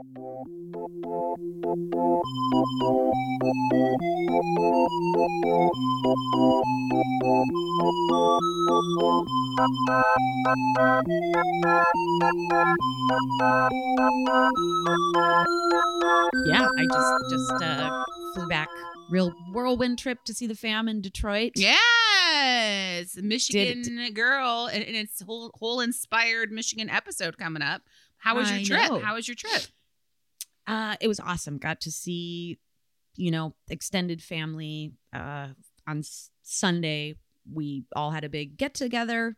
Yeah, I just just uh, flew back real whirlwind trip to see the fam in Detroit. Yes, Michigan girl, and, and it's whole whole inspired Michigan episode coming up. How was your I trip? know. How was your trip? Uh, it was awesome. Got to see, you know, extended family. Uh, on S- Sunday, we all had a big get together,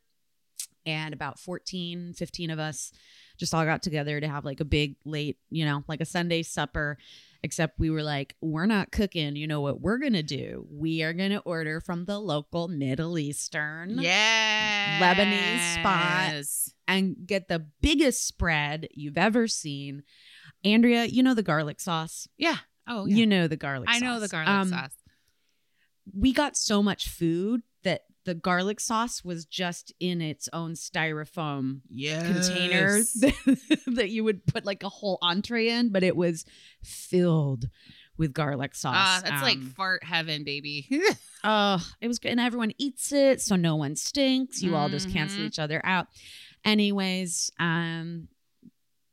and about 14, 15 of us just all got together to have like a big late, you know, like a Sunday supper. Except we were like, we're not cooking. You know what we're going to do? We are going to order from the local Middle Eastern Yeah, Lebanese spot and get the biggest spread you've ever seen. Andrea, you know the garlic sauce. Yeah. Oh, yeah. You know the garlic I sauce. know the garlic Um, sauce. We got so much food that the garlic sauce was just in its own styrofoam container Yes. that you would put like a whole entree in, but it was filled with garlic sauce. Ah, that's like Um, fart heaven, baby. Oh, it was good. And everyone eats it, so no one stinks. You all just cancel Mhm. each other out. Anyways, um,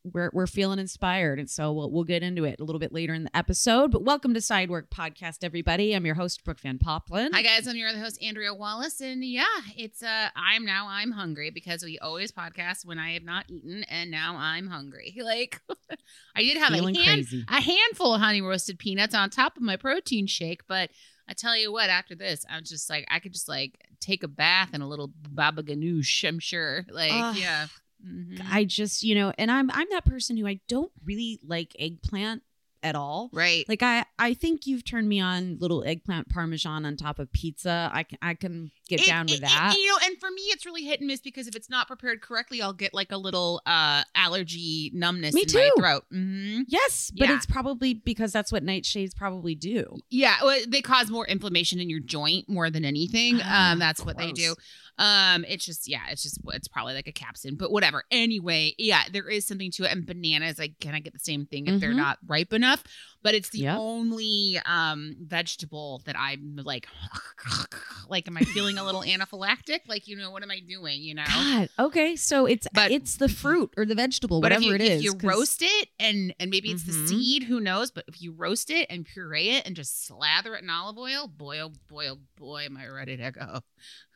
we're we're feeling inspired, and so we'll we'll get into it a little bit later in the episode. But welcome to Sidework Podcast, everybody. I'm your host Brooke Van Poppelen. Hi guys, I'm your other host Andrea Wallace, and yeah, it's uh, I'm now I'm hungry because we always podcast when I have not eaten, and now I'm hungry. Like, I did have Feeling a hand, crazy. a handful of honey roasted peanuts on top of my protein shake, but I tell you what, after this, I'm just like I could just like take a bath in a little baba ganoush. I'm sure, like Ugh. yeah. Mhm. I just you know, and I'm I'm that person who I don't really like eggplant at all. right. Like I I think you've turned me on little eggplant parmesan on top of pizza. I can I can get It- down with it- that. it- you know, and for me, it's really hit and miss because if it's not prepared correctly, I'll get like a little uh allergy numbness Me in my too. throat. hmm Yes, but Yeah. it's probably because that's what nightshades probably do. Yeah, well, they cause more inflammation in your joint more than anything. Ah, Um, that's what they do. Um, it's just yeah, it's just it's probably like a capsin, but whatever. Anyway, yeah, there is something to it. And bananas, I kind of get the same thing if they're Mhm. not ripe enough. But it's the Yep. only um vegetable that I'm like, like, am I feeling a little anaphylactic? Like, you know, what am I doing? You know. God. Okay, so it's But- it's the fruit or the vegetable, whatever you, it if is. you roast it and and maybe it's Mhm. the seed, who knows? But if you roast it and puree it and just slather it in olive oil, boy, oh boy, oh boy, am I ready to go.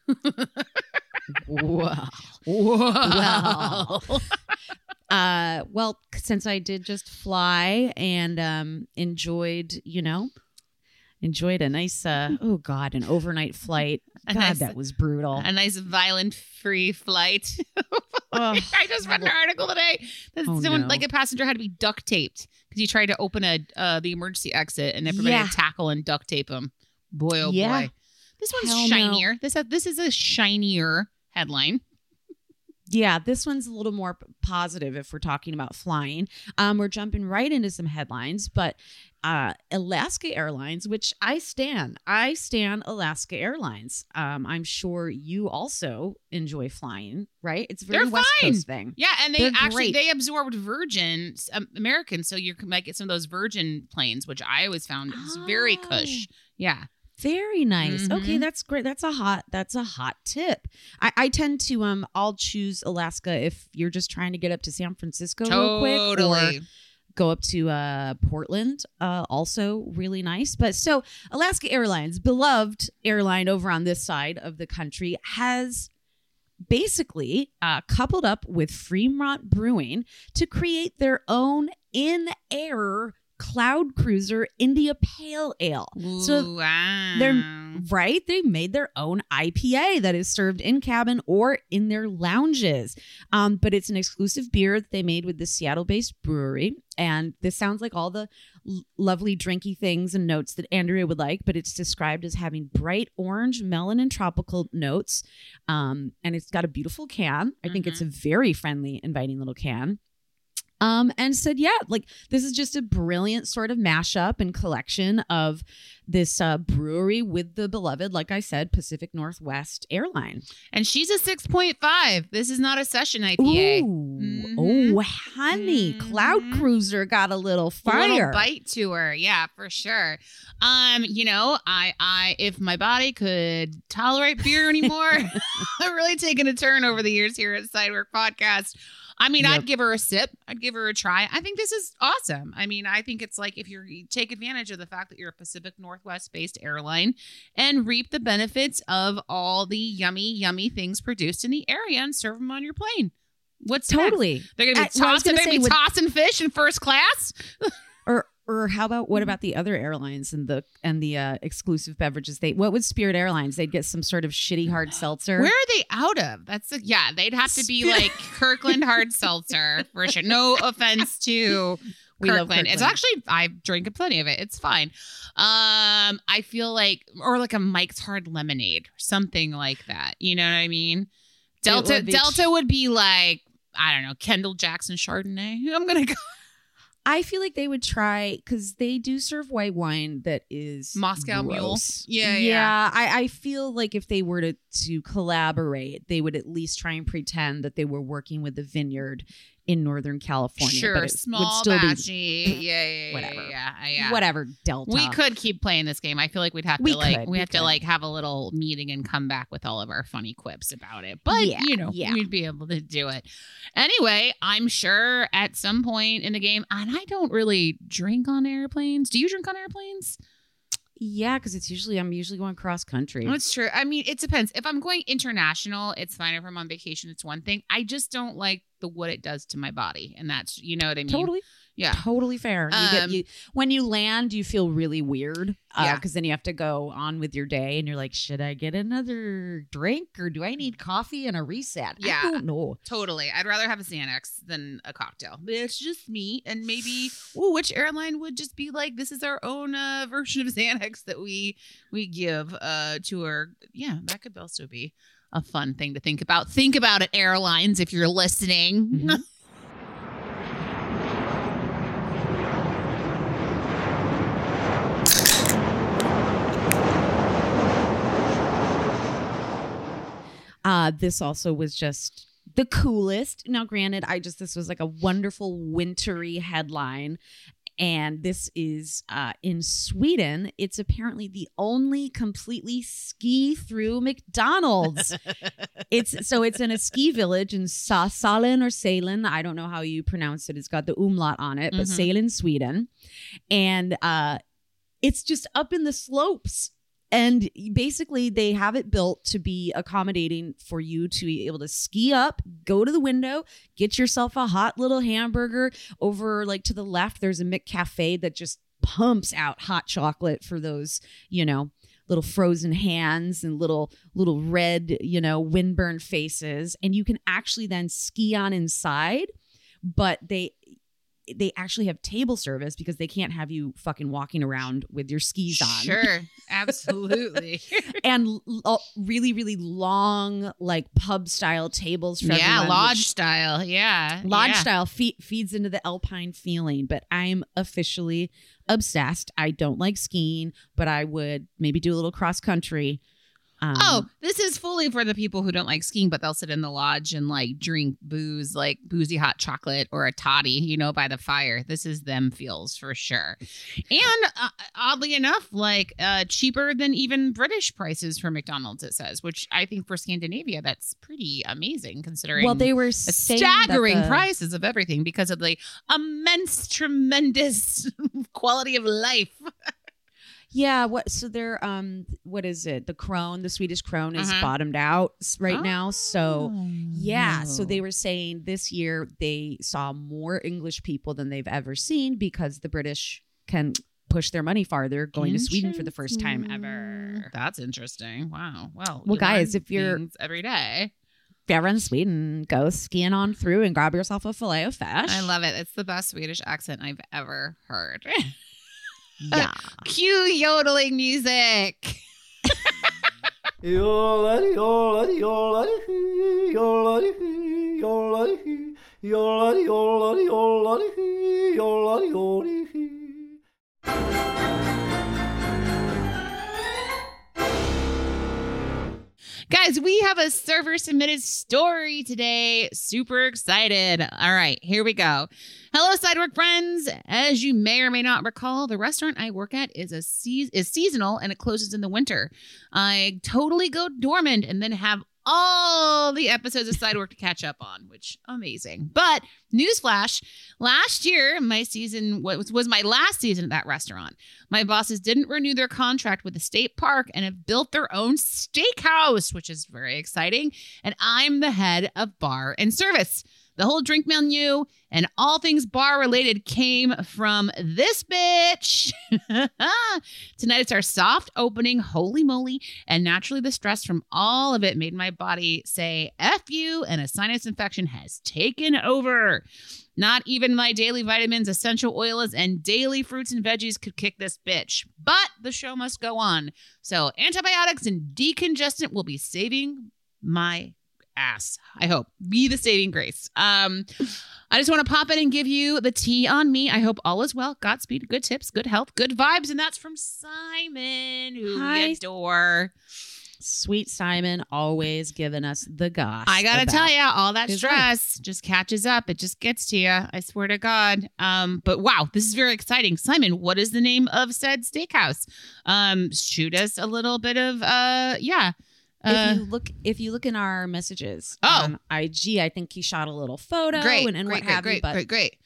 wow. Wow. Uh, well, since I did just fly and um enjoyed, you know, enjoyed a nice uh oh god, an overnight flight. God, nice- that was brutal. A nice violent free flight. Ugh. I just read an article today that Oh, someone no. like a passenger had to be duct taped because he tried to open a uh, the emergency exit and everybody Yeah. tackle and duct tape him. Boy, oh Yeah. boy. This one's Hell no. shinier. This this is a shinier headline. Yeah, this one's a little more positive if we're talking about flying. Um, we're jumping right into some headlines, but uh, Alaska Airlines, which I stand, I stand Alaska Airlines. Um, I'm sure you also enjoy flying, right? It's a very They're West fine. Coast thing. Yeah, and they They're actually great. they absorbed Virgin um, American, so you can might get some of those Virgin planes, which I always found was very cush. Yeah, Very nice. Okay, Mhm. that's great. That's a hot. That's a hot tip. I, I tend to um. I'll choose Alaska if you're just trying to get up to San Francisco real quick, or go up to uh, Portland, uh, also really nice. But so Alaska Airlines, beloved airline over on this side of the country, has basically uh, coupled up with Fremont Brewing to create their own in air cloud cruiser India Pale Ale. So wow. they're right. They made their own IPA that is served in cabin or in their lounges. Um, but it's an exclusive beer that they made with the Seattle-based brewery, and this sounds like all the l- lovely drinky things and notes that Andrea would like. But it's described as having bright orange, melon, and tropical notes. Um, and it's got a beautiful can. I think it's a very friendly, inviting little can um, and said, yeah, like this is just a brilliant sort of mashup and collection of this uh, brewery with the beloved, like I said, Pacific Northwest airline. and she's a 6.5. This is not a session IPA. Ooh, Mhm. oh, honey, Cloud Mhm. Cruiser got a little A fire. little bite to her yeah for sure um you know i i if my body could tolerate beer anymore i'm really taking a turn over the years here at sidework podcast I mean, Yep. I'd give her a sip. I'd give her a try. I think this is awesome. I mean, I think it's like if you're you take advantage of the fact that you're a Pacific Northwest based airline and reap the benefits of all the yummy, yummy things produced in the area and serve them on your plane. What's next? Totally. They're gonna be Uh, well, tossing. They're say be with- tossing fish in first class. Or or how about what about the other airlines and the and the uh, exclusive beverages? They what would Spirit Airlines? They'd get some sort of shitty hard seltzer. Where are they out of? That's a, yeah. They'd have to be like Kirkland hard seltzer for sure. No offense to We love Kirkland. It's actually I drink plenty of it. It's fine. Um, I feel like or like a Mike's Hard Lemonade, something like that. You know what I mean? Delta would be- Delta would be like I don't know Kendall Jackson Chardonnay. I'm gonna go I feel like they would try because they do serve white wine that is Moscow Mule. gross. Yeah, yeah. yeah. I, I feel like if they were to to collaborate, they would at least try and pretend that they were working with the vineyard in Northern California. sure but it small would still batchy. Yeah, yeah, yeah, Whatever. Yeah, yeah, be whatever Delta. We could keep playing this game. I feel like we'd have to We like could, we we have to like have a little meeting and come back with all of our funny quips about it. But Yeah, you know, yeah. we'd be able to do it. Anyway, I'm sure at some point in the game, and I don't really drink on airplanes. Do you drink on airplanes? Yeah, because it's usually I'm usually going cross country. That's true. I mean, it depends. If I'm going international, it's fine. If I'm on vacation, it's one thing. I just don't like the what it does to my body, and that's you know what I mean. Totally. Yeah. Totally fair. You get Um, you when you land, you feel really weird. Yeah. Because then you have to go on with your day and you're like, should I get another drink or do I need coffee and a reset? Yeah. I don't know. Totally. I'd rather have a Xanax than a cocktail. But It's just me. And maybe, oh, which airline would just be like, this is our own uh, version of Xanax that we we give uh, to our. Yeah, that could also be a fun thing to think about. Think about it, airlines, if you're listening. Mhm. Uh, this also was just the coolest. Now, granted, I just this was like a wonderful wintry headline. And this is uh, in Sweden. It's apparently the only completely ski through McDonald's. it's so it's in a ski village in Sa- Salen or Salen. I don't know how you pronounce it. It's got the umlaut on it, but Mhm. Salen, Sweden, and uh, it's just up in the slopes. And basically, they have it built to be accommodating for you to be able to ski up, go to the window, get yourself a hot little hamburger. Over like to the left, there's a McCafe that just pumps out hot chocolate for those, you know, little frozen hands and little little red, you know, windburn faces. And you can actually then ski on inside, but they they actually have table service because they can't have you fucking walking around with your skis on Sure. Absolutely. and l- really really long like pub style tables for yeah, everyone, lodge which- style. Yeah. lodge yeah. style fe- feeds into the alpine feeling but i'm officially obsessed i don't like skiing but i would maybe do a little cross country Um, oh, this is fully for the people who don't like skiing, but they'll sit in the lodge and like drink booze, like boozy hot chocolate or a toddy, you know, by the fire. This is them feels for sure. And uh, oddly enough, like uh, cheaper than even British prices for McDonald's, it says, which I think for Scandinavia, that's pretty amazing considering well, they were the staggering the- prices of everything because of the immense, tremendous quality of life. Yeah, what? So they're um, what is it? The krone, the Swedish krone, is Mhm. bottomed out right now. So Oh. yeah, so they were saying this year they saw more English people than they've ever seen because the British can push their money farther going to Sweden for the first time ever. That's interesting. Wow. Well, Well, guys, if you're- every day, If you're in Sweden, go skiing on through and grab yourself a fillet of fish. I love it. It's the best Swedish accent I've ever heard. Uh, yeah. Cue yodeling music. Guys, we have a server submitted story today. Super excited. All right, here we go. Hello, Sidework friends. As you may or may not recall, the restaurant I work at is a sea- is seasonal and it closes in the winter. I totally go dormant and then have all the episodes of Sidework to catch up on, which amazing. But newsflash, last year my season was was my last season at that restaurant. My bosses didn't renew their contract with the state park and have built their own steakhouse, which is very exciting. And I'm the head of bar and service. The whole drink menu and all things bar related came from this bitch. Tonight it's our soft opening, holy moly. And naturally, the stress from all of it made my body say F you, and a sinus infection has taken over. Not even my daily vitamins, essential oils, and daily fruits and veggies could kick this bitch. But the show must go on. So, antibiotics and decongestant will be saving my ass. I hope. Be the saving grace. Um, I just want to pop in and give you the tea on me. I hope all is well. Godspeed, good tips, good health, good vibes. And that's from Simon, who Hi. we adore. Sweet Simon always giving us the goss. I gotta tell you, all that stress just catches up. It just gets to you. I swear to God. Um, but wow, this is very exciting. Simon, what is the name of said steakhouse? Um, shoot us a little bit of uh, yeah. Uh, if you look if you look in our messages Oh. on IG, I think he shot a little photo great, and, and great, what great, have great, you. But great, great.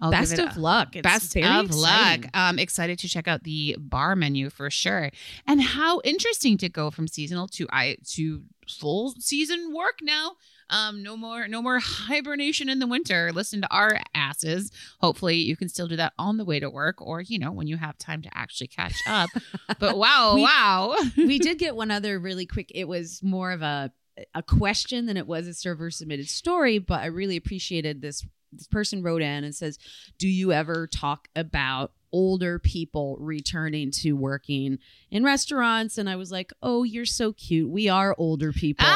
I'll best of a- luck. It's Best of exciting. luck. Um, excited to check out the bar menu for sure. And how interesting to go from seasonal to I to full season work now. Um, no more, no more hibernation in the winter. Listen to our asses. Hopefully, you can still do that on the way to work, or you know, when you have time to actually catch up. but wow, We- wow. we did get one other really quick. It was more of a a question than it was a server submitted story, but I really appreciated this. This person wrote in and says, "Do you ever talk about older people returning to working in restaurants?" And I was like, "Oh, you're so cute. We are older people."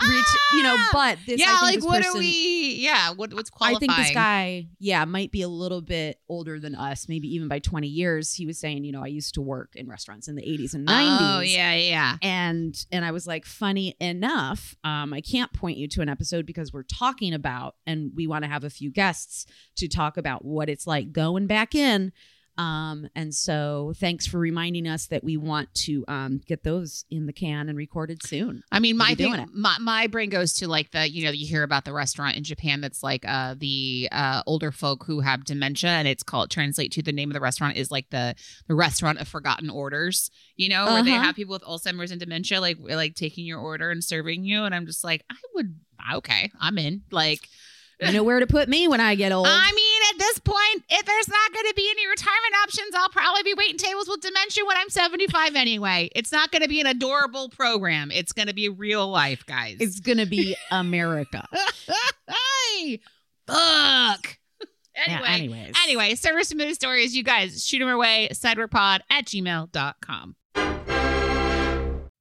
Ret- you know, but this, yeah, like what person, are we? Yeah, what what's qualifying? I think this guy, yeah, might be a little bit older than us, maybe even by 20 years. He was saying, you know, I used to work in restaurants in the 80s and 90s. Oh yeah, yeah. And and I was like, funny enough, um, I can't point you to an episode because we're talking about, and we want to have a few guests to talk about what it's like going back in. Um, and so thanks for reminding us that we want to um, get those in the can and recorded soon. I mean, my thing, my, my brain goes to like the, you know, you hear about the restaurant in Japan that's like uh the uh older folk who have dementia and it's called translate to the name of the restaurant is like the the restaurant of forgotten orders, you know, where they Uh-huh. have people with Alzheimer's and dementia like like taking your order and serving you and I'm just like, I would okay, I'm in. Like You know where to put me when I get old. I mean, at this point, if there's not going to be any retirement options, I'll probably be waiting tables with dementia when I'm 75 anyway. It's not going to be an adorable program. It's going to be real life, guys. it's gonna be America. hey, fuck. Yeah, Anyway, anyways. anyway, server submitted stories. You guys shoot them our way. Sideworkpod at gmail.com.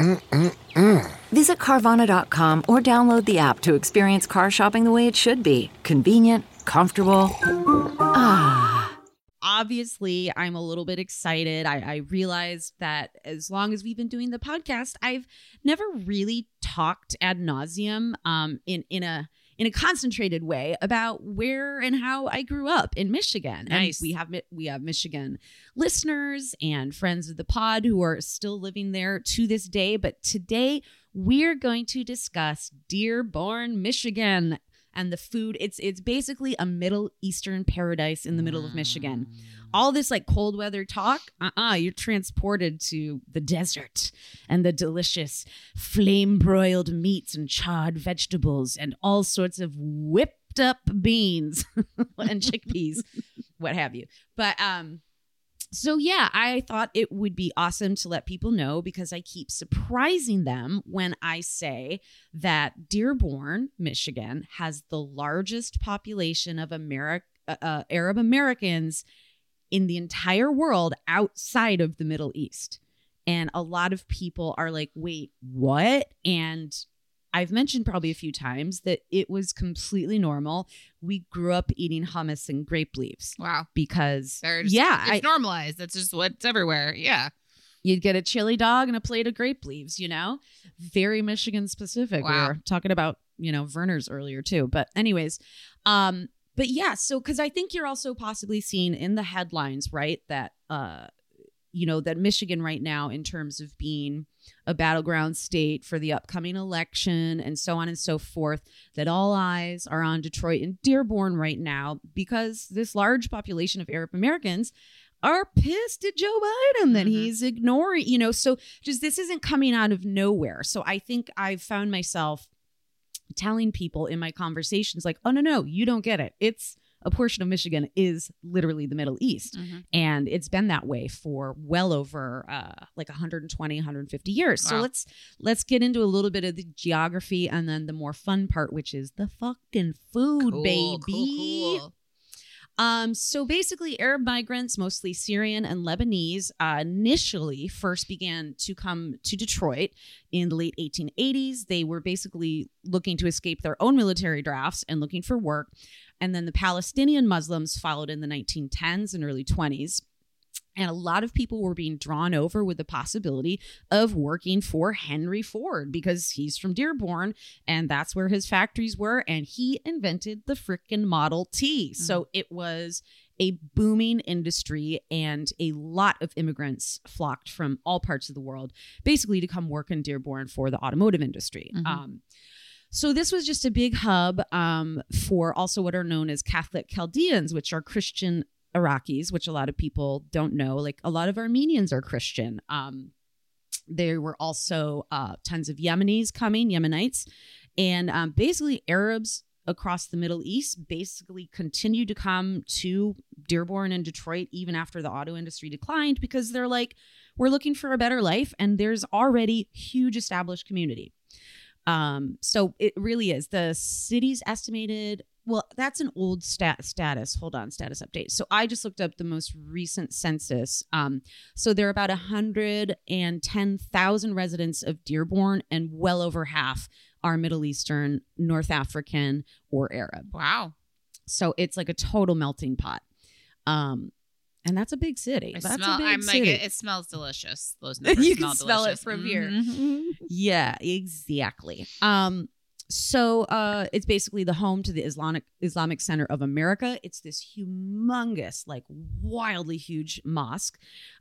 Mm-mm-mm. Visit Carvana.com or download the app to experience car shopping the way it should be convenient, comfortable. Ah. Obviously, I'm a little bit excited. I, I realized that as long as we've been doing the podcast, I've never really talked ad nauseum um, in in a in a concentrated way about where and how I grew up in Michigan. Nice. And we have we have Michigan listeners and friends of the pod who are still living there to this day. But today we're going to discuss Dearborn, Michigan, and the food. It's it's basically a Middle Eastern paradise in the middle of Michigan. Mm. All this like cold weather talk, uh-uh, you're transported to the desert and the delicious flame broiled meats and charred vegetables and all sorts of whipped up beans and chickpeas, what have you. But um so yeah, I thought it would be awesome to let people know because I keep surprising them when I say that Dearborn, Michigan, has the largest population of Ameri- uh, uh, Arab Americans in the entire world outside of the Middle East. And a lot of people are like, "Wait, what?" And I've mentioned probably a few times that it was completely normal. We grew up eating hummus and grape leaves Wow. because just, yeah, it's I, normalized. That's just what's everywhere. Yeah. you'd get a chili dog and a plate of grape leaves, you know? Very Michigan specific. We Wow. were talking about, you know, Vernors earlier too. But anyways, um, but yeah, so cause I think you're also possibly seeing in the headlines, right, that uh you know, that Michigan right now, in terms of being a battleground state for the upcoming election and so on and so forth, that all eyes are on Detroit and Dearborn right now because this large population of Arab Americans are pissed at Joe Biden that Mhm. he's ignoring, you know, so just this isn't coming out of nowhere. So I think I've found myself telling people in my conversations, like, oh, no, no, you don't get it. It's a portion of Michigan is literally the Middle East. And it's been that way for well over uh, like 120, 150 years. So let's let's get into a little bit of the geography and then the more fun part, which is the fucking food, Cool, baby. cool, cool. Um, so basically, Arab migrants, mostly Syrian and Lebanese, uh, initially first began to come to Detroit in the late 1880s. They were basically looking to escape their own military drafts and looking for work. And then the Palestinian Muslims followed in the 1910s and early 20s. And a lot of people were being drawn over with the possibility of working for Henry Ford because he's from Dearborn and that's where his factories were. And he invented the frickin' Model T. So it was a booming industry and a lot of immigrants flocked from all parts of the world basically to come work in Dearborn for the automotive industry. Mhm. Um, so this was just a big hub um, for also what are known as Catholic Chaldeans, which are Christian Iraqis, which a lot of people don't know. Like a lot of Armenians are Christian. Um, there were also uh, tons of Yemenis coming, Yemenites, and um, basically Arabs across the Middle East basically continued to come to Dearborn and Detroit even after the auto industry declined because they're like, we're looking for a better life, and there's already huge established community. Um, so it really is. The city's estimated. Well, that's an old stat status. Hold on, status update. So I just looked up the most recent census. Um, so there are about 110,000 residents of Dearborn, and well over half are Middle Eastern, North African, or Arab. Wow. So it's like a total melting pot. Um, and that's a big city. I that's smell. a big I'm city. like it, it smells delicious. Those numbers You smell can smell it from here. Mhm. Yeah, exactly. Um, so uh, it's basically the home to the Islamic Islamic Center of America. It's this humongous, like wildly huge mosque.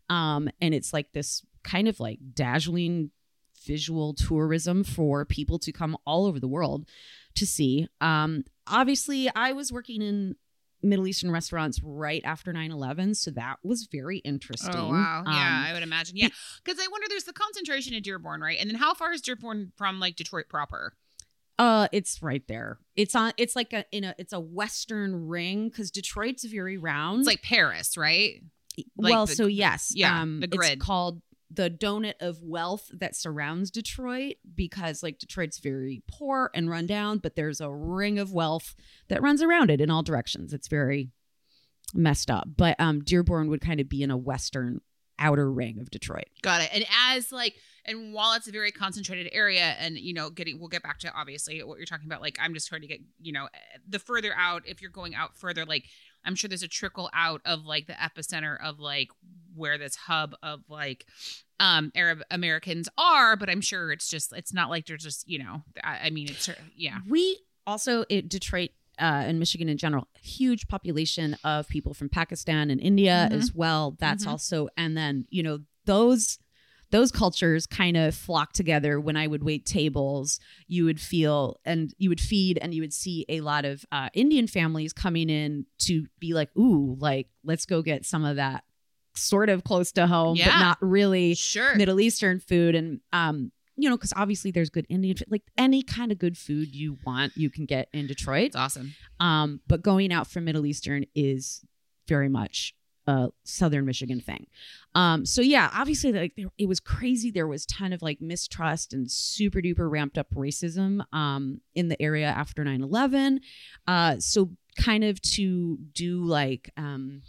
Um, and it's like this kind of like dazzling visual tourism for people to come all over the world to see. Um, obviously, I was working in Middle Eastern restaurants right after 9 11. So that was very interesting. Oh wow! Yeah, Um, I would imagine. Yeah, because I wonder. There's the concentration in Dearborn, right? And then how far is Dearborn from like Detroit proper? Uh, it's right there. It's on. It's like a in a. It's a western ring because Detroit's very round. It's like Paris, right? like well, the- so yes, yeah, um, the grid. It's called the donut of wealth that surrounds Detroit because like Detroit's very poor and run down, but there's a ring of wealth that runs around it in all directions. It's very messed up, but um, Dearborn would kind of be in a western outer ring of Detroit. Got it. And as like, and while it's a very concentrated area, and you know, getting, we'll get back to obviously what you're talking about. Like, I'm just trying to get, you know, the further out, if you're going out further, like, I'm sure there's a trickle out of like the epicenter of like where this hub of like um Arab Americans are, but I'm sure it's just, it's not like there's just, you know, I, I mean, it's, yeah. We also it, Detroit uh, and Michigan in general, huge population of people from Pakistan and India Mhm. as well. That's Mhm. also, and then you know those those cultures kind of flock together. When I would wait tables, you would feel and you would feed, and you would see a lot of uh, Indian families coming in to be like, "Ooh, like let's go get some of that." Sort of close to home, but not really. Sure. Middle Eastern food and um you know because obviously there's good Indian food like any kind of good food you want you can get in Detroit It's awesome. um but going out for Middle Eastern is very much Southern Michigan thing. Um so yeah obviously like there, it was crazy. There was ton of like mistrust and super duper ramped up racism um in the area after 9/11 uh so kind of to do like um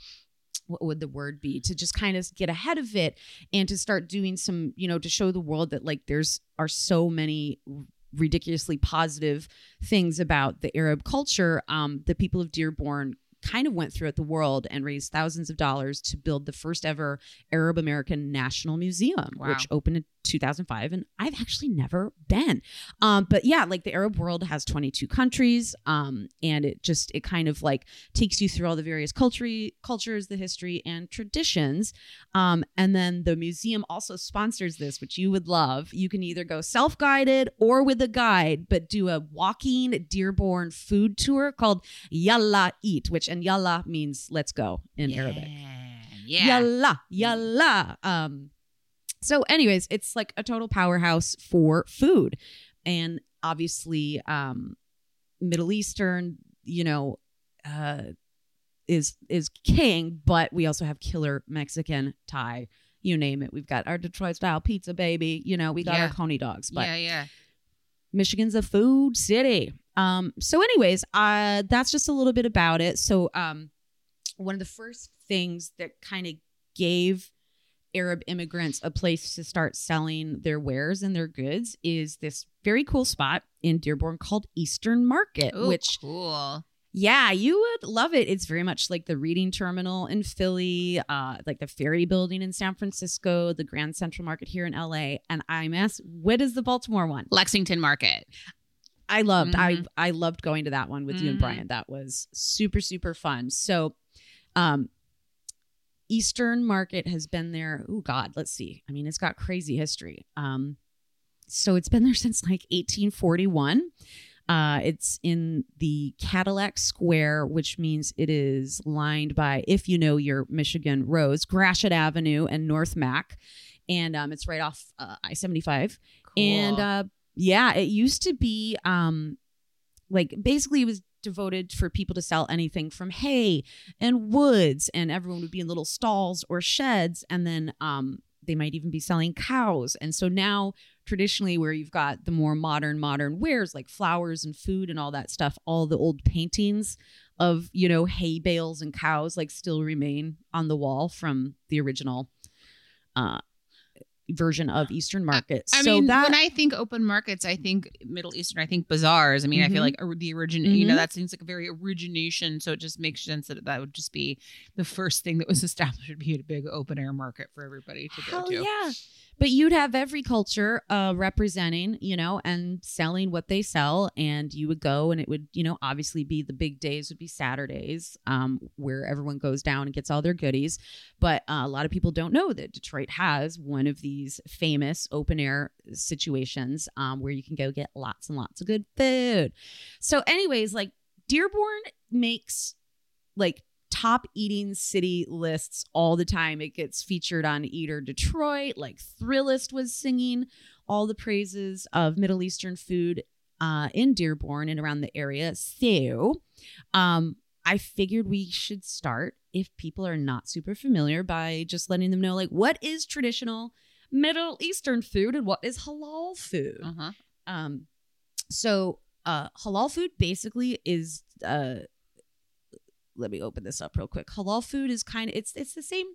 what would the word be? To just kind of get ahead of it and to start doing some you know to show the world that like there's are so many ridiculously positive things about the arab culture um the people of dearborn kind of went throughout the world and raised thousands of dollars to build the first ever arab american national museum Wow. which opened in 2005 and i've actually never been um but yeah like the arab world has 22 countries um and it just it kind of like takes you through all the various culture cultures the history and traditions um, and then the museum also sponsors this, which you would love. You can either go self guided or with a guide, but do a walking Dearborn food tour called Yalla Eat, which and Yalla means let's go in Arabic. Yeah. Yalla, yalla. So, anyways, it's like a total powerhouse for food. And obviously, um, Middle Eastern, you know, uh, is is king, but we also have killer Mexican, Thai, you name it. We've got our Detroit style pizza, baby. You know, we got Yeah. our coney dogs, but yeah, yeah. Michigan's a food city. Um, so, anyways, uh, that's just a little bit about it. So, um, one of the first things that kind of gave Arab immigrants a place to start selling their wares and their goods is this very cool spot in Dearborn called Eastern Market, Ooh, which cool. yeah, you would love it. It's very much like the Reading Terminal in Philly, uh, like the Ferry Building in San Francisco, the Grand Central Market here in LA, and I'm asked, what is the Baltimore one? Lexington Market. I loved. Mhm. I I loved going to that one with you and Mhm. Brian. That was super super fun. So, um, Eastern Market has been there. Oh God, let's see. I mean, it's got crazy history. Um, so it's been there since like 1841. Uh, it's in the Cadillac Square, which means it is lined by, if you know your Michigan roads, Gratiot Avenue and North Mack, and um, it's right off uh, I seventy five. And uh, yeah, it used to be um, like basically it was devoted for people to sell anything from hay and woods, and everyone would be in little stalls or sheds, and then um, they might even be selling cows. And so now, traditionally, where you've got the more modern, modern wares like flowers and food and all that stuff, all the old paintings of you know hay bales and cows like still remain on the wall from the original uh version of Eastern markets. I so mean, that when I think open markets, I think Middle Eastern. I think bazaars. I mean, I Mhm. feel like the origin. You know, Mhm. that seems like a very origination. So it just makes sense that that would just be the first thing that was established would be a big open air market for everybody to go to. yeah. But you'd have every culture uh, representing, you know, and selling what they sell. And you would go, and it would, you know, obviously be the big days would be Saturdays, um, where everyone goes down and gets all their goodies. But uh, a lot of people don't know that Detroit has one of these famous open air situations um, where you can go get lots and lots of good food. So, anyways, like Dearborn makes like top eating city lists all the time. It gets featured on Eater Detroit, like Thrillist was singing all the praises of Middle Eastern food uh, in Dearborn and around the area. So, um, I figured we should start if people are not super familiar by just letting them know like what is traditional Middle Eastern food and what is halal food. Uh-huh. Um, so uh, halal food basically is uh, let me open this up real quick. Halal food is kind of it's it's the same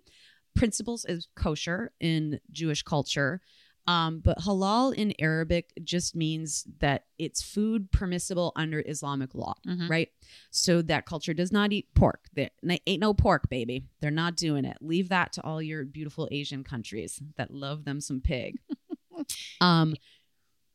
principles as kosher in Jewish culture. Um, but halal in Arabic just means that it's food permissible under Islamic law, Mhm. right? So that culture does not eat pork. There ain't no pork, baby. They're not doing it. Leave that to all your beautiful Asian countries that love them some pig. um,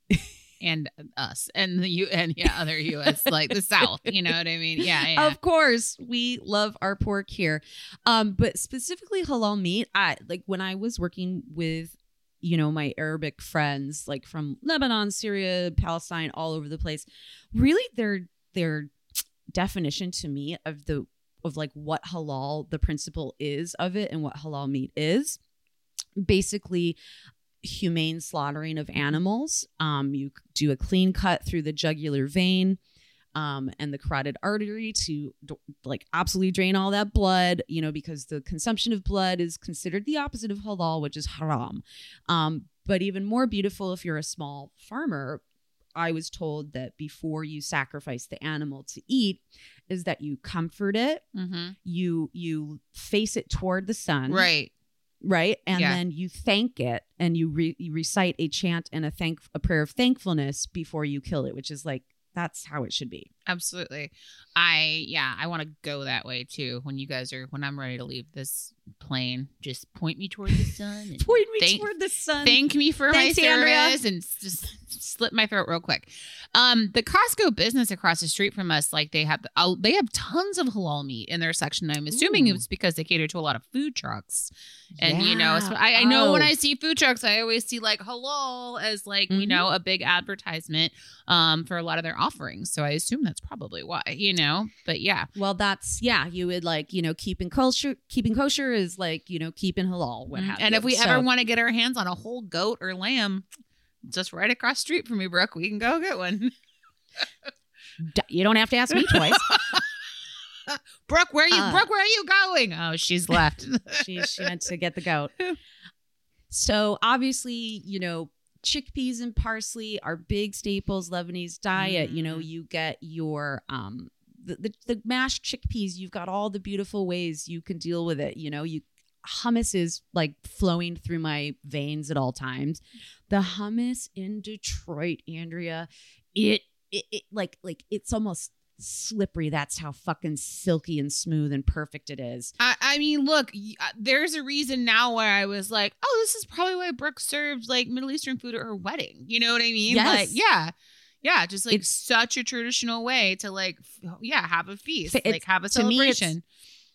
And us and the U and yeah, other US like the South. You know what I mean? Yeah, yeah. Of course, we love our pork here. Um, but specifically halal meat, I like when I was working with you know my Arabic friends like from Lebanon, Syria, Palestine, all over the place. Really their their definition to me of the of like what halal the principle is of it and what halal meat is basically humane slaughtering of animals um you do a clean cut through the jugular vein um, and the carotid artery to like absolutely drain all that blood, you know, because the consumption of blood is considered the opposite of halal, which is haram. Um, but even more beautiful if you're a small farmer. I was told that before you sacrifice the animal to eat, is that you comfort it, mm-hmm. you you face it toward the sun, Right. Right, and Yeah. then you thank it, and you, re- you recite a chant and a thank a prayer of thankfulness before you kill it, which is like that's how it should be. Absolutely. I yeah, I want to go that way too. When you guys are when I'm ready to leave this plane, just point me toward the sun. and Point me thank- toward the sun. Thank me for Thanks, my Andrea. and just slit my throat real quick. Um, the Costco business across the street from us, like they have, uh, they have tons of halal meat in their section. I'm assuming Ooh. it's because they cater to a lot of food trucks, and you know, so I, I know when Oh. I see food trucks, I always see like halal as like you Mhm. know a big advertisement um for a lot of their offerings. So I assume that's probably why, you know. But yeah, Well, that's yeah. You would like you know keeping kosher. Keeping kosher is like you know keeping halal. What Mm-hmm. and you. if we So- ever want to get our hands on a whole goat or lamb. Just right across the street from me, Brooke. We can go get one. You don't have to ask me twice. Brooke, where are you? Uh, Brooke, where are you going? Oh, she's left. she she went to get the goat. So obviously, you know, chickpeas and parsley are big staples Lebanese diet. You know, Mm. you get your um the, the the mashed chickpeas. You've got all the beautiful ways you can deal with it. You know, you hummus is like flowing through my veins at all times. The hummus in Detroit, Andrea, it it, it like like it's almost slippery. That's how fucking silky and smooth and perfect it is. I, I mean, look, uh, there's a reason now where I was like, oh, this is probably why Brooke served like Middle Eastern food at her wedding. You know what I mean? Yes. Like, yeah. Yeah, just like It's- such a traditional way to like, f- yeah, have a feast, like have a celebration.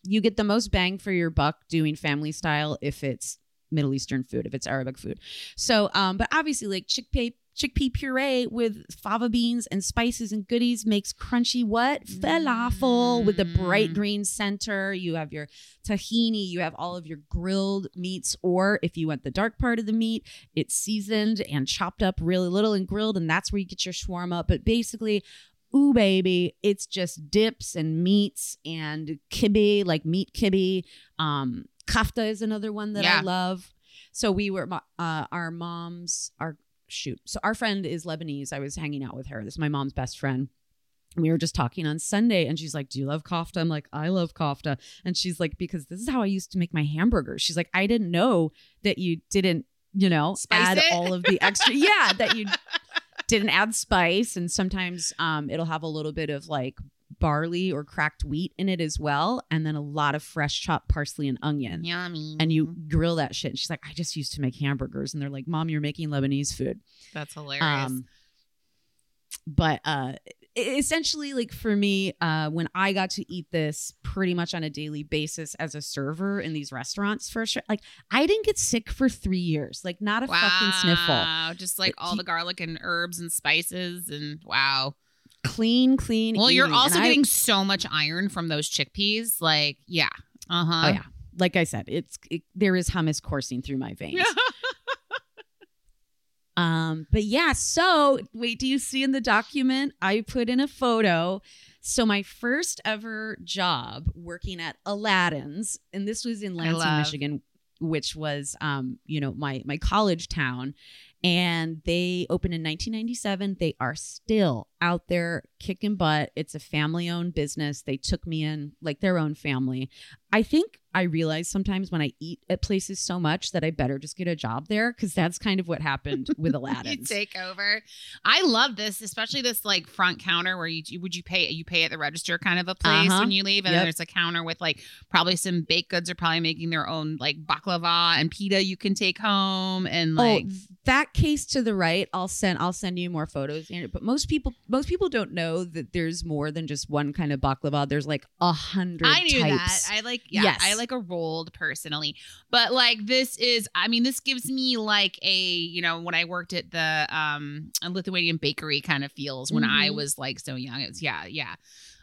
you get the most bang for your buck doing family style if it's Middle Eastern food, if it's Arabic food. So, um, but obviously, like chickpea chickpea puree with fava beans and spices and goodies makes crunchy what falafel with the bright Mm. green center. You have your tahini, you have all of your grilled meats, or if you want the dark part of the meat, it's seasoned and chopped up really little and grilled, and that's where you get your shawarma. But basically, ooh baby it's just dips and meats and kibbeh like meat kibbeh um kafta is another one that i love so we were uh our mom's our shoot so our friend is lebanese i was hanging out with her this is my mom's best friend And we were just talking on Sunday, and she's like, Do you love kofta? I'm like, I love kofta. And she's like, Because this is how I used to make my hamburgers. She's like, I didn't know that you didn't you know, Spice add it? all of the extra. yeah, that you didn't add spice, and sometimes um, it'll have a little bit of like barley or cracked wheat in it as well, and then a lot of fresh chopped parsley and onion. Yummy. And you grill that shit. And she's like, I just used to make hamburgers. And they're like, Mom, you're making Lebanese food. That's hilarious. Um, but uh, essentially, like for me, uh, when I got to eat this pretty much on a daily basis as a server in these restaurants for sure, like I didn't get sick for three years, like not a fucking sniffle. Wow, Just like all the garlic and herbs and spices and wow. Clean, clean. Well, you're eating. And also I- getting so much iron from those chickpeas. Like, yeah. Uh-huh. Oh yeah, like I said, it's it, there is hummus coursing through my veins. Um, but yeah, so wait, do you see in the document I put in a photo? So my first ever job working at Aladdin's, and this was in I Lansing, Michigan, which was um, you know, my my college town. And they opened in 1997. They are still out there kicking butt. It's a family owned business. They took me in like their own family. I think I realize sometimes when I eat at places so much that I better just get a job there because that's kind of what happened with you take over. I love this, especially this like front counter where you you- would you pay you pay at the register kind of a place Uh-huh. when you leave, and Yep. there's a counter with like probably some baked goods are probably making their own like baklava and pita you can take home and like oh, that case to the right, I'll send I'll send you more photos. But most people most people don't know that there's more than just one kind of baklava. There's like a hundred. I knew types. that. I like yeah, Yes. I like a rolled personally. But like this is I mean this gives me like a, you know, when I worked at the um a Lithuanian bakery kind of feels when I Mhm. was like so young. It's yeah, yeah.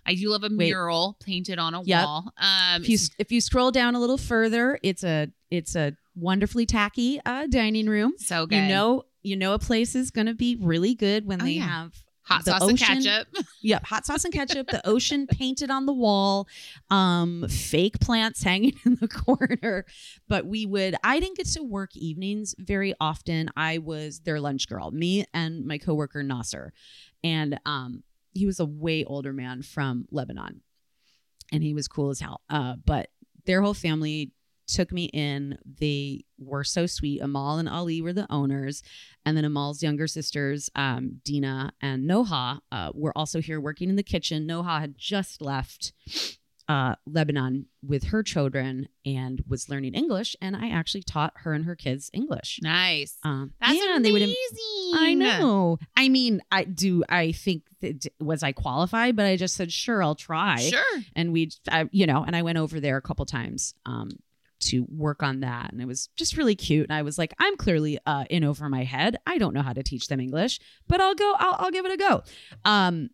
I do love a Wait. mural painted on a Yep. wall. Um if you if you scroll down a little further, it's a it's a wonderfully tacky uh, dining room. so good. You know you know a place is going to be really good when Oh, they yeah. have hot sauce ocean- and ketchup. Yep, hot sauce and ketchup, the ocean painted on the wall, um, fake plants hanging in the corner. But we would, I didn't get to work evenings very often. I was their lunch girl, me and my coworker Nasser. And um, he was a way older man from Lebanon. And he was cool as hell. Uh, but their whole family took me in. They were so sweet. Amal and Ali were the owners. And then Amal's younger sisters, um, Dina and Noha, uh, were also here working in the kitchen. Noha had just left uh, Lebanon with her children and was learning English. And I actually taught her and her kids English. Nice. Um, That's yeah, and they would. amazing. I know. I mean, I do. I think that was I qualified, but I just said sure, I'll try. Sure. And we, you know, and I went over there a couple times um, to work on that, and it was just really cute. And I was like, I'm clearly uh, in over my head. I don't know how to teach them English, but I'll go. I'll, I'll give it a go. Um,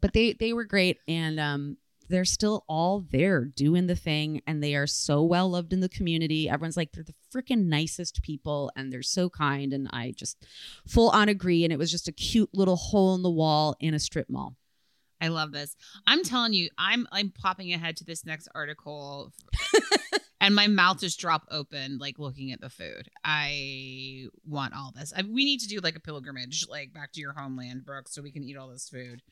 but they they were great, and um, they're still all there doing the thing, and they are so well loved in the community. Everyone's like they're the freaking nicest people, and they're so kind. And I just full on agree. And it was just a cute little hole in the wall in a strip mall. I love this. I'm telling you, I'm I'm popping ahead to this next article, and my mouth just dropped open, like looking at the food. I want all this. I, we need to do like a pilgrimage, like back to your homeland, Brooke, so we can eat all this food.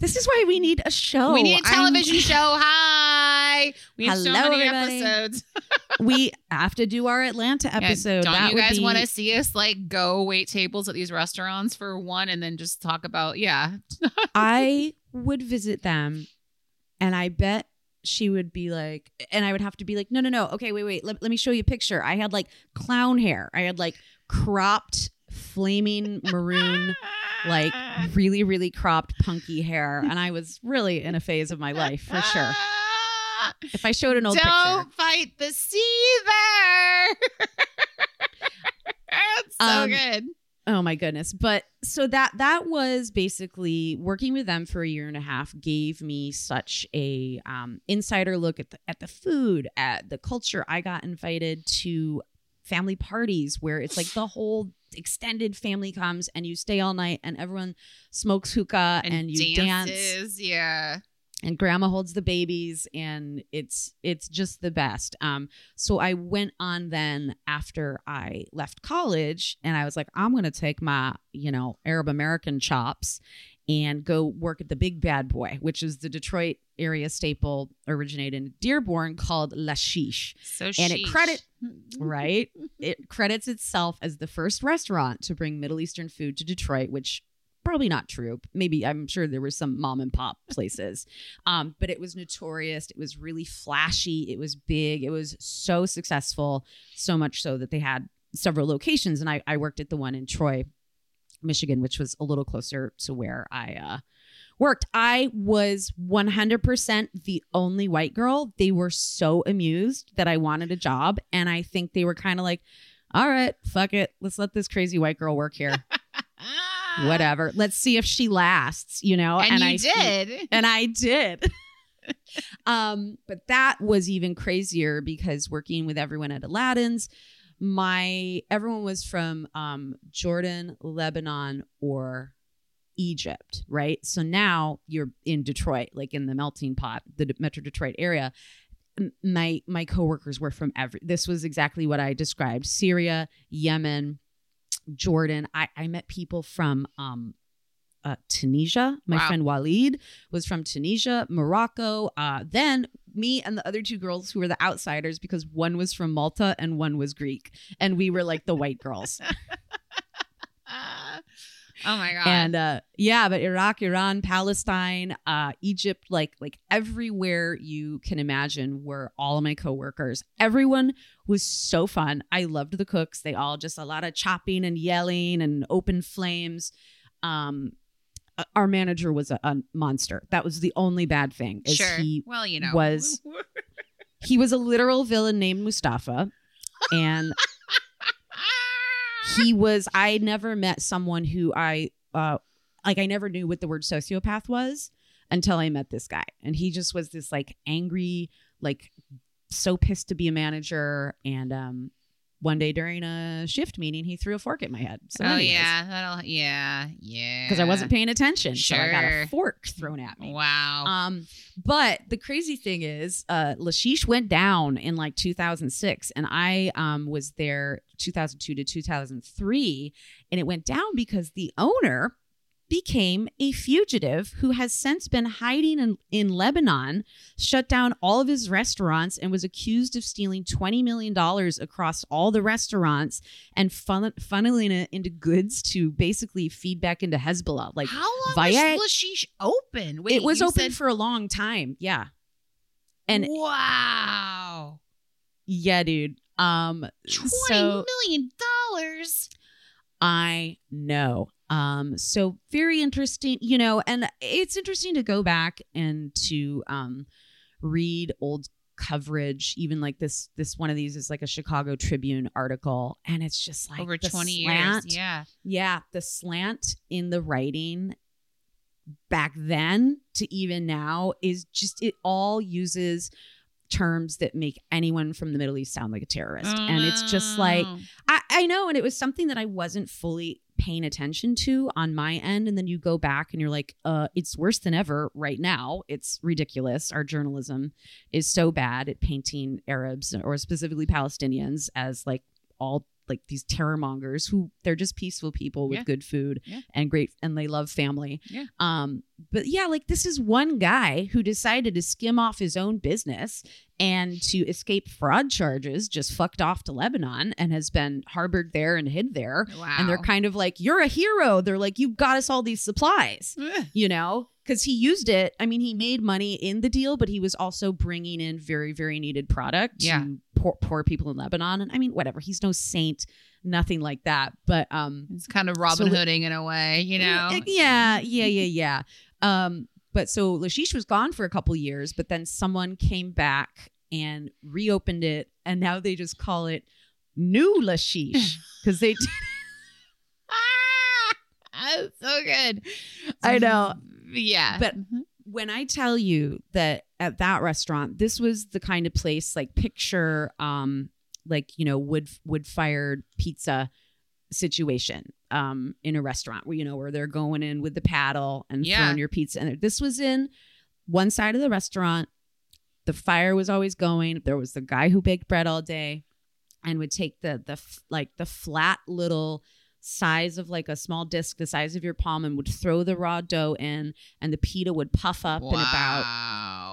This is why we need a show. we need a Oh, I'm- television show. Hi, we have so Hello, many everybody. episodes. we have to do our Atlanta Yeah, episode. don't that you guys be- want to see us like go wait tables at these restaurants for one, and then just talk about yeah, I would visit them, and I bet she would be like, and I would have to be like, no, no, no. Okay, wait, wait. Let, let me show you a picture. I had like clown hair. I had like cropped, flaming maroon, like really, really cropped, punky hair, and I was really in a phase of my life for sure. If I showed an old Don't picture, fight the seether. That's so Um, good. Oh my goodness. But so that that was basically working with them for a year and a half gave me such a um, insider look at the at the food, at the culture. I got invited to family parties where it's like the whole extended family comes and you stay all night and everyone smokes hookah and, you dance Yeah. And grandma holds the babies and it's it's just the best um so i went on then after i left college and i was like i'm gonna take my you know arab american chops and go work at the Big Bad Boy, which is the Detroit area staple originated in Dearborn called La Shish. So And it sheesh. credit- Right? it credits itself as the first restaurant to bring Middle Eastern food to Detroit, which probably not true. Maybe I'm sure there were some mom and pop places. Um, but it was notorious. It was really flashy. It was big. It was so successful, so much so that they had several locations. And I, I worked at the one in Troy, Michigan, which was a little closer to where I uh, worked. I was 100% the only white girl. They were so amused that I wanted a job. And I think they were kind of like, all right, fuck it. Let's let this crazy white girl work here. Whatever. Let's see if she lasts, you know? And, you I did. and I did. um, but that was even crazier because working with everyone at Aladdin's, my everyone was from um, Jordan, Lebanon, or Egypt, right? So now you're in Detroit, like in the melting pot, the D- Metro Detroit area. M- My my coworkers were from every. This was exactly what I described: Syria, Yemen, Jordan. I I met people from um, uh, Tunisia. My Wow. friend Walid was from Tunisia, Morocco. Uh, then me and the other two girls who were the outsiders because one was from Malta and one was Greek, and we were like the white girls. Oh my god. and uh, yeah, but Iraq, Iran, Palestine, uh, Egypt, like like everywhere you can imagine were all of my coworkers. Everyone was so fun. I loved the cooks. They all just a lot of chopping and yelling and open flames. Um, uh, our manager was a, a monster. That was the only bad thing. Is sure. he well, you know, was- he was a literal villain named Mustafa, and he was. I never met someone who I uh like. I never knew what the word sociopath was until I met this guy, and he just was this like angry, like so pissed to be a manager, and um. One day during a shift meeting, he threw a fork at my head. So oh anyways, yeah, that'll yeah, yeah. because I wasn't paying attention, so I got Sure. a fork thrown at me. Wow. Um, but the crazy thing is, uh, La Shish went down in like 2006, and I um was there 2002 to 2003, and it went down because the owner became a fugitive who has since been hiding in, in Lebanon, shut down all of his restaurants, and was accused of stealing $20 million across all the restaurants and fun- funneling it into goods to basically feed back into Hezbollah. Like, How long via- was she open? Wait, it was open said- for a long time. Yeah. And wow, yeah, dude. Um twenty so million dollars. I know. Um so very interesting, you know, and it's interesting to go back and to um read old coverage even like this this one of these is like a Chicago Tribune article and it's just like Over twenty slant- years. Yeah. Yeah, the slant in the writing back then to even now is just it all uses terms that make anyone from the Middle East sound like a terrorist. and it's just like Oh. I, I know, and it was something that I wasn't fully paying attention to on my end. And then you go back and you're like, uh, it's worse than ever right now. It's ridiculous. Our journalism is so bad at painting Arabs or specifically Palestinians as like all like these terror mongers who they're just peaceful people with Yeah. good food Yeah. and great and they love family. Yeah. Um, but yeah, like this is one guy who decided to skim off his own business and to escape fraud charges, just fucked off to Lebanon and has been harbored there and hid there. Wow. And they're kind of like, You're a hero. They're like, You've got us all these supplies, you know? Because he used it. I mean, he made money in the deal, but he was also bringing in very, very needed product Yeah. to poor, poor people in Lebanon. And I mean, whatever. He's no saint, nothing like that. But um, It's kind of Robin So Hooding in a way, you know. Yeah, yeah, yeah, yeah. Um, but so La Shish was gone for a couple years, but then someone came back and reopened it, and now they just call it New La Shish because they. Ah, that's so good. I know. Yeah. But when I tell you that at that restaurant, this was the kind of place like picture, um, like you know wood wood fired pizza situation um in a restaurant where you know where they're going in with the paddle and Yeah. throwing your pizza and this was in one side of the restaurant. The fire was always going. There was the guy who baked bread all day and would take the the like the flat little size of like a small disc the size of your palm and would throw the raw dough in and the pita would puff up in about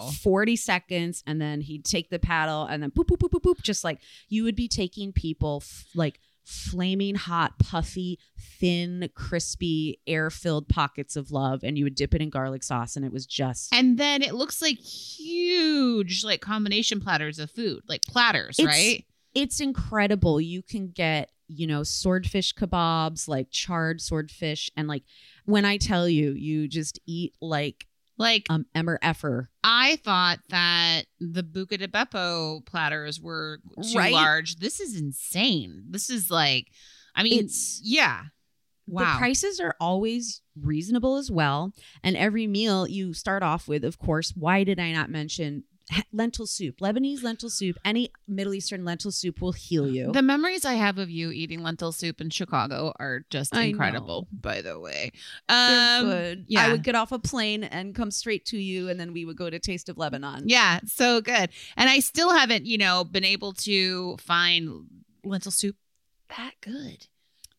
Wow. 40 seconds and then he'd take the paddle and then poop poop poop poop poop just like you would be taking people f- like flaming hot puffy thin crispy air filled pockets of love and you would dip it in garlic sauce and it was just And then it looks like huge, like combination platters of food, like platters, It's- right? it's incredible you can get you know swordfish kebabs like charred swordfish and like when i tell you you just eat like Like um emmer effer I thought that the Buca di Beppo platters were too Right? large. This is insane. This is like, I mean, It's- yeah. Wow. The prices are always reasonable as well. And every meal you start off with, of course, why did I not mention lentil soup? Lebanese lentil soup, any Middle Eastern lentil soup will heal you. The memories I have of you eating lentil soup in Chicago are just incredible, by the way. Um, good. yeah. I would get off a plane and come straight to you, and then we would go to Taste of Lebanon. Yeah, so good. And I still haven't, you know, been able to find lentil soup that good.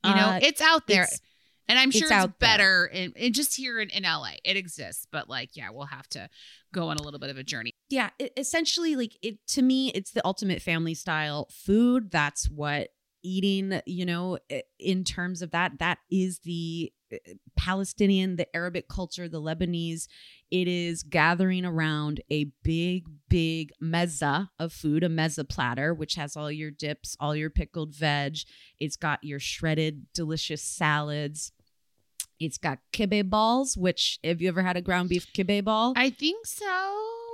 You know, Uh, it's out there. it's- and I'm sure it's it's, better in, in just here in, in LA. It exists, but like, yeah, we'll have to go on a little bit of a journey. yeah it, essentially like it to me it's the ultimate family style food. That's what eating you know in terms of that that is the palestinian the arabic culture the lebanese. It is gathering around a big big mezza of food a mezza platter which has all your dips all your pickled veg. It's got your shredded delicious salads it's got kibbeh balls which have you ever had a ground beef kibbeh ball I think so.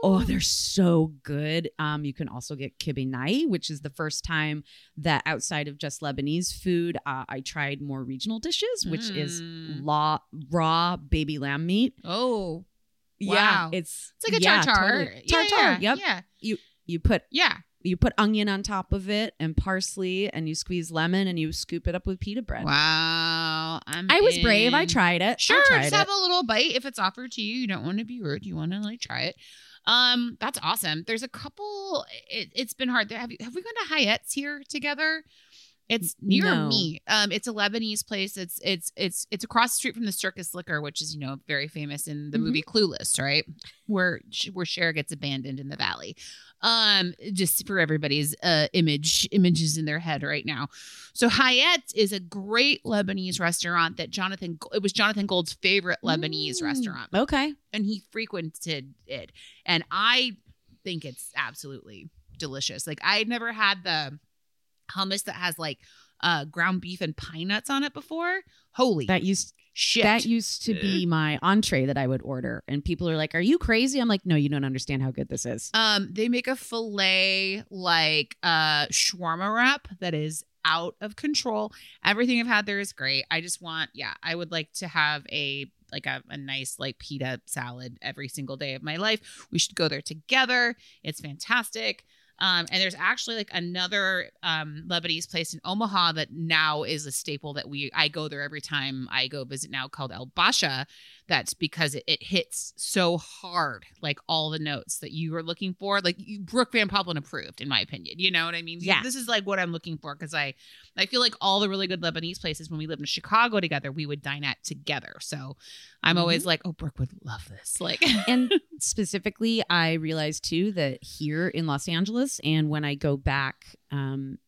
Oh, they're so good. Um, you can also get kibbeh nai, which is the first time that outside of just Lebanese food, uh, I tried more regional dishes, which is Mm. law, raw baby lamb meat. Oh, Yeah, Wow. it's it's like a yeah, tartar. totally. Yeah, Tartare. yeah, Yep. Yeah. You put Yeah. You put onion on top of it and parsley, and you squeeze lemon, and you scoop it up with pita bread. Wow. I'm I was brave. I tried it. Sure, tried just it. have a little bite if it's offered to you. You don't want to be rude. You want to like try it. Um, that's awesome. There's a couple. It, it's been hard. Have you, have we gone to Hayat's here together? It's near No. me. Um, it's a Lebanese place. It's it's it's it's across the street from the Circus Liquor, which is you know very famous in the Mhm. movie Clueless, right? Where where Cher gets abandoned in the valley. Um, just for everybody's uh image images in their head right now. So Hayat is a great Lebanese restaurant that Jonathan it was Jonathan Gold's favorite Lebanese Mm, restaurant Okay. and he frequented it and I think it's absolutely delicious. Like I never had the hummus that has like uh ground beef and pine nuts on it before. Holy That used shit. That used to be my entree that I would order. And people are like, Are you crazy? I'm like, No, you don't understand how good this is. Um, they make a filet like uh shawarma wrap that is out of control. Everything I've had there is great. I just want, yeah, I would like to have a like a, a nice like pita salad every single day of my life. We should go there together. It's fantastic. Um, and there's actually like another um, Lebanese place in Omaha that now is a staple that we I go there every time I go visit now called El Basha. That's because it, it hits so hard, like all the notes that you were looking for. Like you, Brooke Van Poppelen approved, in my opinion. You know what I mean? Yeah. This is like what I'm looking for because I I feel like all the really good Lebanese places when we lived in Chicago together, we would dine at together. So I'm always like, oh, Brooke would love this. Like, and specifically, I realized too that here in Los Angeles, and when I go back um,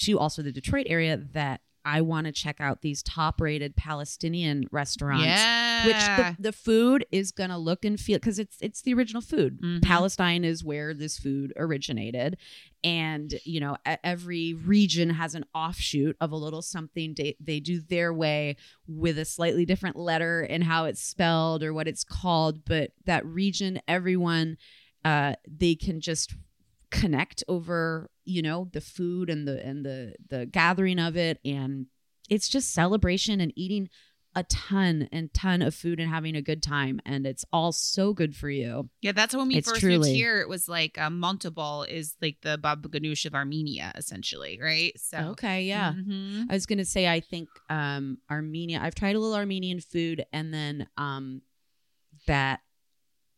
to also the Detroit area, that I want to check out these top rated Palestinian restaurants. yeah, Which the, the food is gonna look and feel because it's it's the original food. Mhm. Palestine is where this food originated, and you know every region has an offshoot of a little something they, they do their way with a slightly different letter and how it's spelled or what it's called. But that region, everyone, uh, they can just connect over you know the food and the and the the gathering of it and it's just celebration and eating a ton and ton of food and having a good time and it's all so good for you yeah. That's when we It's first moved here. It was like um, Montebal is like the Baba Ganoush of Armenia, essentially, right? So okay yeah Mhm. i was gonna say i think um armenia i've tried a little armenian food and then um that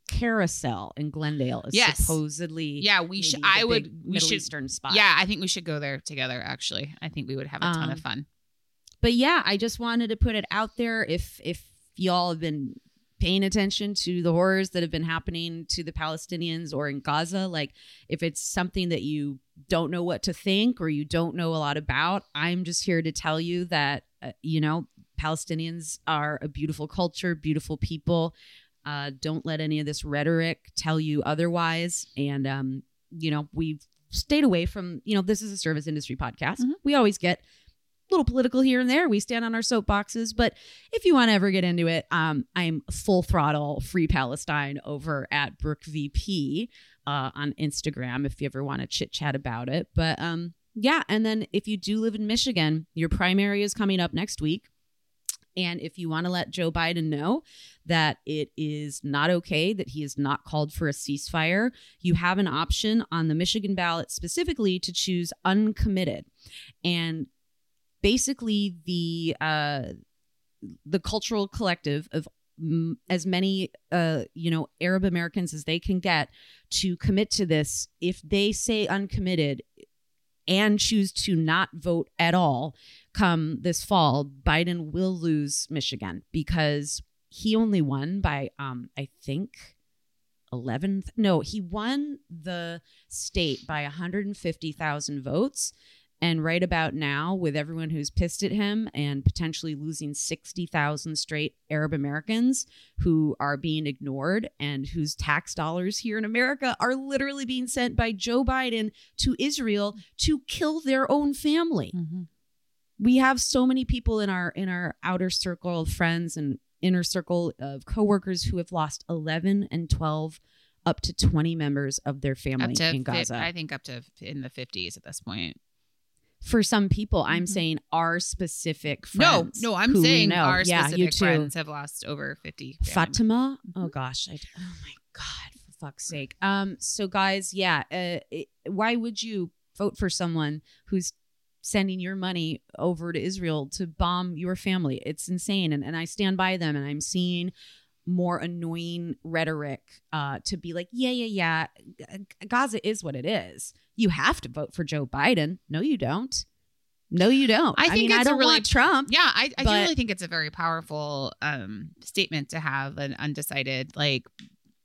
carousel in glendale is Yes. supposedly yeah, we should. I would. We middle should. eastern spot Yeah, I think we should go there together. Actually, I think we would have a ton Um, of fun. but yeah, I just wanted to put it out there. If if y'all have been paying attention to the horrors that have been happening to the Palestinians or in Gaza, like if it's something that you don't know what to think or you don't know a lot about, I'm just here to tell you that uh, you know Palestinians are a beautiful culture, beautiful people. Uh, don't let any of this rhetoric tell you otherwise. And um, you know, we've stayed away from. You know, this is a service industry podcast. Mhm. We always get a little political here and there. We stand on our soapboxes, but if you want to ever get into it, um, I'm full throttle free Palestine over at Brooke VP uh, on Instagram. If you ever want to chit chat about it, but um, yeah. And then if you do live in Michigan, your primary is coming up next week. And if you want to let Joe Biden know that it is not okay, that he has not called for a ceasefire, you have an option on the Michigan ballot specifically to choose uncommitted. And basically the uh the cultural collective of as many uh you know arab americans as they can get to commit to this if they say uncommitted and choose to not vote at all come this fall biden will lose michigan because he only won by um i think 11th no he won the state by 150,000 votes and right about now, with everyone who's pissed at him and potentially losing 60,000 straight Arab Americans who are being ignored and whose tax dollars here in America are literally being sent by Joe Biden to Israel to kill their own family. We have so many people in our in our outer circle of friends and inner circle of coworkers who have lost 11 and 12 up to 20 members of their family in fi- Gaza I think up to in the 50s at this point. for some people i'm Mhm. saying our specific friends no, no, I'm saying our yeah, specific friends have lost over 50. family fatima oh Mhm. gosh I, oh my god for fuck's sake um so guys yeah uh, it, why would you vote for someone who's sending your money over to israel to bomb your family it's insane and, and i stand by them and i'm seeing more annoying rhetoric uh, to be like, yeah, yeah, yeah, Gaza is what it is. You have to vote for Joe Biden. No, you don't. No, you don't. I I, think mean, it's a don't really- want Trump. Yeah, I, I do But- really think it's a very powerful um, statement to have an undecided like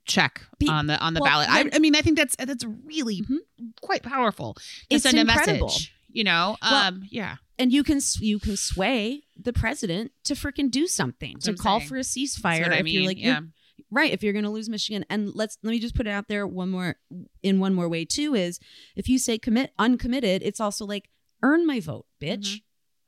check Be- on the on the well, ballot. I, I mean, I think that's that's really Mhm. quite powerful to It's send incredible. a message. You know, Well, um, yeah, and you can you can sway the president to freaking do something That's to call saying. for a that's ceasefire what I mean. you're like yeah, you're- right if you're going to lose michigan. And let's let me just put it out there one more in one more way too is if you say commit uncommitted it's also like earn my vote bitch.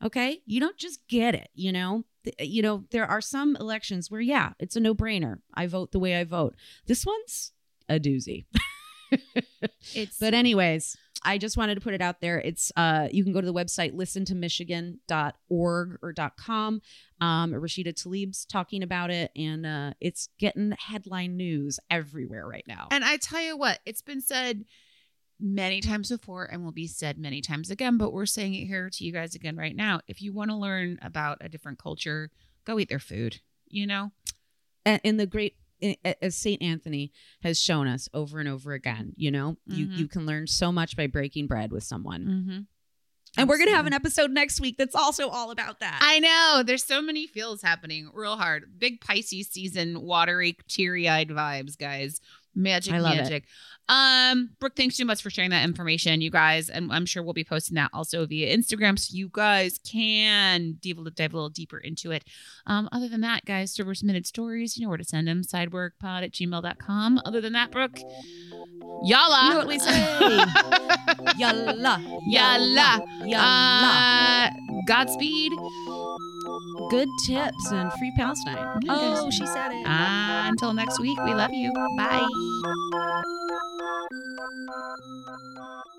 Okay? You don't just get it you know? You know there are some elections where yeah it's a no-brainer. I vote the way i vote. This one's a doozy it's but anyways, I just wanted to put it out there. It's uh you can go to the website listentomichigan.org or .com. Um Rashida Tlaib's talking about it and uh it's getting headline news everywhere right now. And I tell you what, it's been said many times before and will be said many times again, but we're saying it here to you guys again right now. If you want to learn about a different culture, go eat their food, you know? A- in the great as St. Anthony has shown us over and over again, you know, you Mhm. you can learn so much by breaking bread with someone. Mm-hmm. And we're going to have an episode next week that's also all about that. I know. There's so many feels happening real hard. Big Pisces season, watery, teary eyed vibes, guys. Magic, love it. Um, Brooke, thanks so much for sharing that information, you guys. And I'm sure we'll be posting that also via Instagram so you guys can dive, dive a little deeper into it. Um, other than that, guys, server submitted stories, you know where to send them. Sideworkpod at gmail.com. Other than that, Brooke, yalla. You know what we say. Yalla. Yalla. Yalla. Uh, Godspeed. Good tips and free Palestine. Oh, she said it. Uh, until next week, we love you. Bye. Thank you.